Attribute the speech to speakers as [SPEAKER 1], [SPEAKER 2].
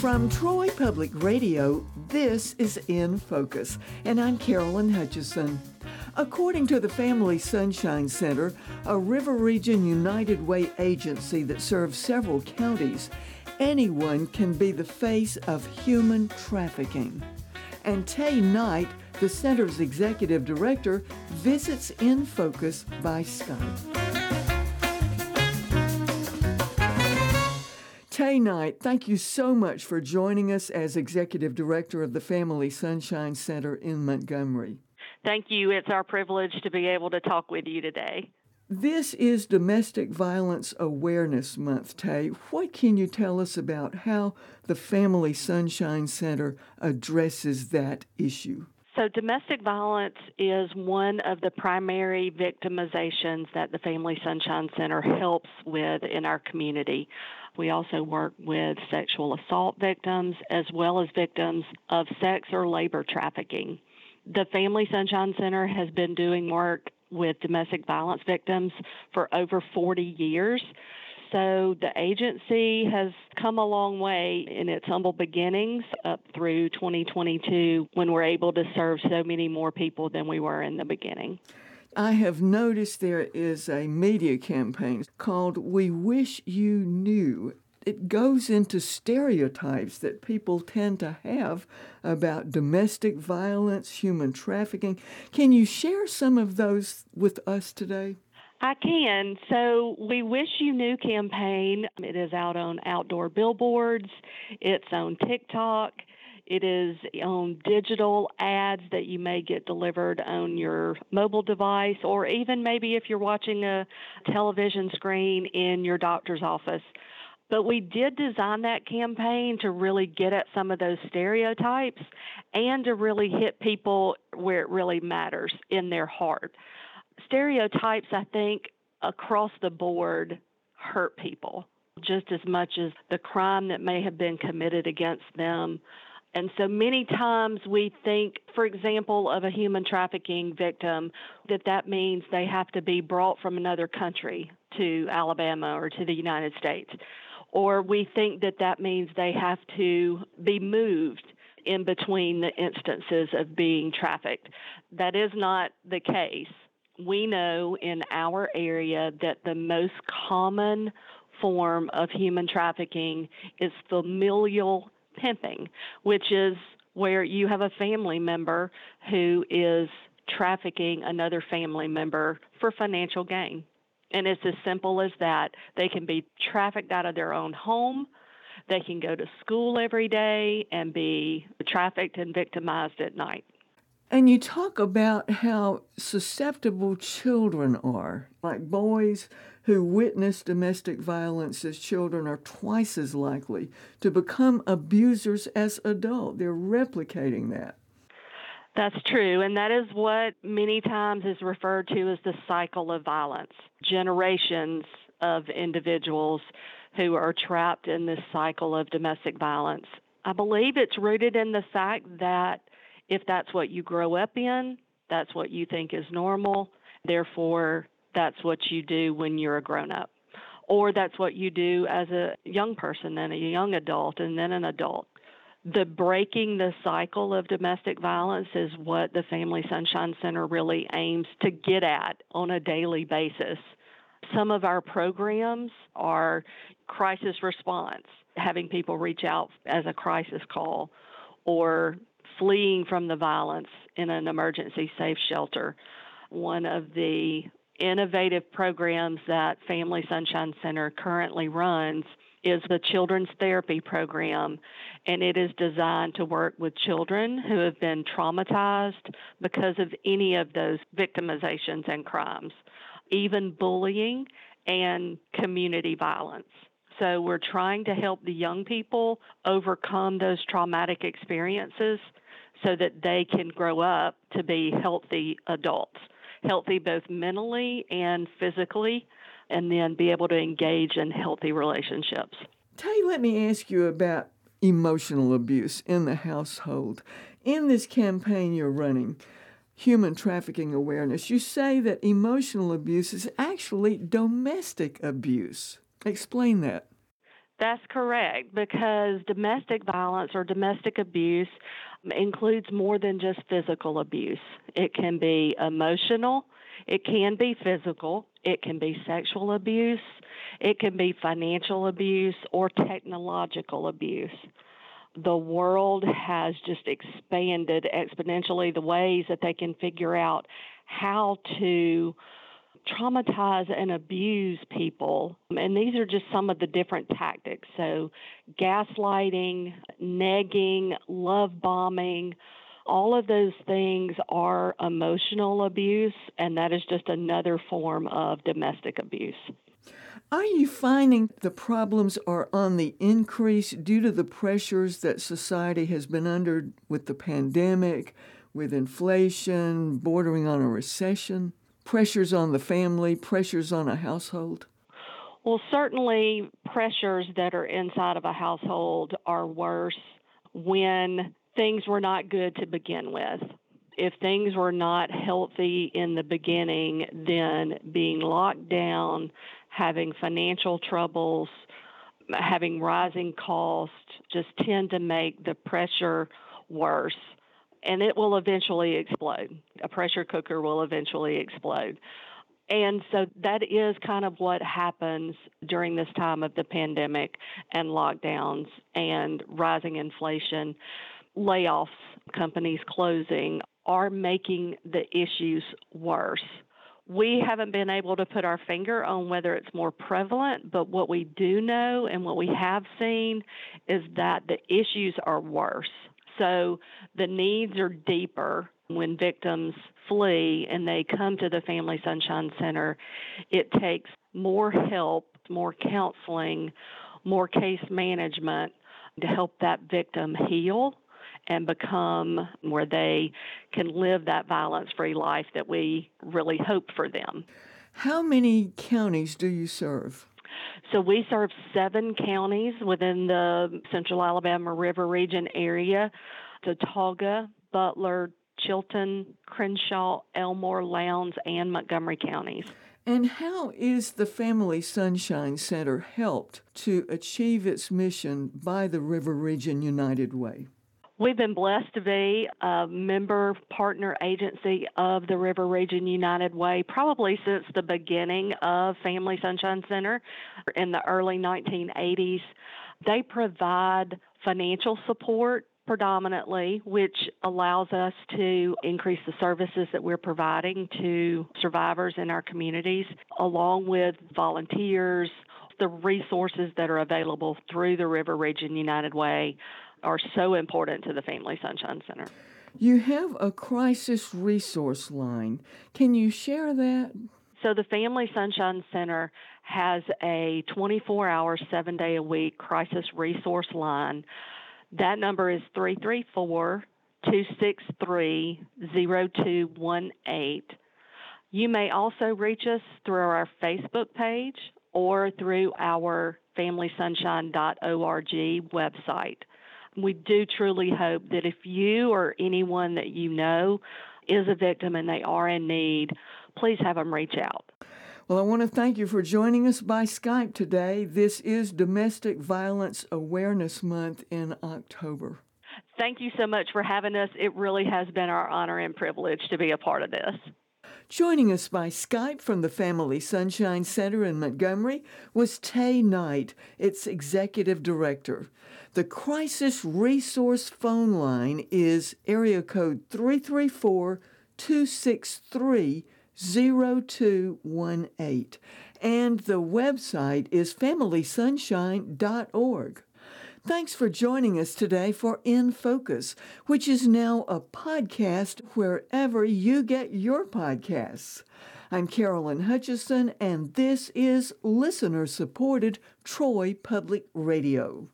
[SPEAKER 1] From Troy Public Radio, this is In Focus, and I'm Carolyn Hutchison. According to the Family Sunshine Center, a River Region United Way agency that serves several counties, anyone can be the face of human trafficking. And Tay Knight, the center's executive director, visits In Focus by Skype. Tay Knight, thank you so much for joining us as Executive Director of the Family Sunshine Center in Montgomery.
[SPEAKER 2] Thank you. It's our privilege to be able to talk with you today.
[SPEAKER 1] This is Domestic Violence Awareness Month, Tay. What can you tell us about how the Family Sunshine Center addresses that issue?
[SPEAKER 2] So, domestic violence is one of the primary victimizations that the Family Sunshine Center helps with in our community. We also work with sexual assault victims as well as victims of sex or labor trafficking. The Family Sunshine Center has been doing work with domestic violence victims for over 40 years. So the agency has come a long way in its humble beginnings up through 2022 when we're able to serve so many more people than we were in the beginning.
[SPEAKER 1] I have noticed there is a media campaign called We Wish You Knew. It goes into stereotypes that people tend to have about domestic violence, human trafficking. Can you share some of those with us today?
[SPEAKER 2] I can. So, We Wish You Knew campaign, it is out on outdoor billboards, it's on TikTok. It is on digital ads that you may get delivered on your mobile device, or even maybe if you're watching a television screen in your doctor's office. But we did design that campaign to really get at some of those stereotypes and to really hit people where it really matters in their heart. Stereotypes, I think, across the board hurt people just as much as the crime that may have been committed against them and so many times we think, for example, of a human trafficking victim, that that means they have to be brought from another country to Alabama or to the United States. Or we think that that means they have to be moved in between the instances of being trafficked. That is not the case. We know in our area that the most common form of human trafficking is familial pimping, which is where you have a family member who is trafficking another family member for financial gain. And it's as simple as that. They can be trafficked out of their own home. They can go to school every day and be trafficked and victimized at night.
[SPEAKER 1] And you talk about how susceptible children are, like boys who witness domestic violence as children are twice as likely to become abusers as adults. They're replicating that.
[SPEAKER 2] That's true. And that is what many times is referred to as the cycle of violence. Generations of individuals who are trapped in this cycle of domestic violence. I believe it's rooted in the fact that if that's what you grow up in, that's what you think is normal. Therefore, that's what you do when you're a grown up. Or that's what you do as a young person and a young adult and then an adult. The breaking the cycle of domestic violence is what the Family Sunshine Center really aims to get at on a daily basis. Some of our programs are crisis response, having people reach out as a crisis call, or fleeing from the violence in an emergency safe shelter. One of the innovative programs that Family Sunshine Center currently runs is the Children's Therapy Program, and it is designed to work with children who have been traumatized because of any of those victimizations and crimes, even bullying and community violence. So we're trying to help the young people overcome those traumatic experiences so that they can grow up to be healthy adults healthy both mentally and physically, and then be able to engage in healthy relationships.
[SPEAKER 1] Tay, let me ask you about emotional abuse in the household. In this campaign you're running, Human Trafficking Awareness, you say that emotional abuse is actually domestic abuse. Explain that.
[SPEAKER 2] That's correct because domestic violence or domestic abuse um, includes more than just physical abuse. It can be emotional, it can be physical, it can be sexual abuse, it can be financial abuse, or technological abuse. The world has just expanded exponentially the ways that they can figure out how to traumatize and abuse people. And these are just some of the different tactics. So, gaslighting, negging, love bombing, all of those things are emotional abuse, and that is just another form of domestic abuse.
[SPEAKER 1] Are you finding the problems are on the increase due to the pressures that society has been under with the pandemic, with inflation, bordering on a recession? Pressures on the family, pressures on a household?
[SPEAKER 2] Well, certainly pressures that are inside of a household are worse when things were not good to begin with. If things were not healthy in the beginning, then being locked down, having financial troubles, having rising costs just tend to make the pressure worse and it will eventually explode. A pressure cooker will eventually explode. And so that is kind of what happens during this time of the pandemic and lockdowns and rising inflation. Layoffs, companies closing are making the issues worse. We haven't been able to put our finger on whether it's more prevalent, but what we do know and what we have seen is that the issues are worse. So the needs are deeper when victims flee and they come to the Family Sunshine Center. It takes more help, more counseling, more case management to help that victim heal and become where they can live that violence free life that we really hope for them.
[SPEAKER 1] How many counties do you serve?
[SPEAKER 2] So we serve seven counties within the Central Alabama River Region area Autauga, Butler, Chilton, Crenshaw, Elmore, Lowndes, and Montgomery counties.
[SPEAKER 1] And how is the Family Sunshine Center helped to achieve its mission by the River Region United Way?
[SPEAKER 2] We've been blessed to be a member partner agency of the River Region United Way probably since the beginning of Family Sunshine Center in the early 1980s. They provide financial support predominantly, which allows us to increase the services that we're providing to survivors in our communities, along with volunteers. The resources that are available through the River Region United Way are so important to the Family Sunshine Center.
[SPEAKER 1] You have a crisis resource line. Can you share that?
[SPEAKER 2] So, the Family Sunshine Center has a 24 hour, seven day a week crisis resource line. That number is 334 263 0218. You may also reach us through our Facebook page or through our FamilySunshine.org website. We do truly hope that if you or anyone that you know is a victim and they are in need, please have them reach out.
[SPEAKER 1] Well, I want to thank you for joining us by Skype today. This is Domestic Violence Awareness Month in October.
[SPEAKER 2] Thank you so much for having us. It really has been our honor and privilege to be a part of this.
[SPEAKER 1] Joining us by Skype from the Family Sunshine Center in Montgomery was Tay Knight, its executive director. The crisis resource phone line is area code 334 263 0218. And the website is familysunshine.org. Thanks for joining us today for In Focus, which is now a podcast wherever you get your podcasts. I'm Carolyn Hutchison, and this is listener supported Troy Public Radio.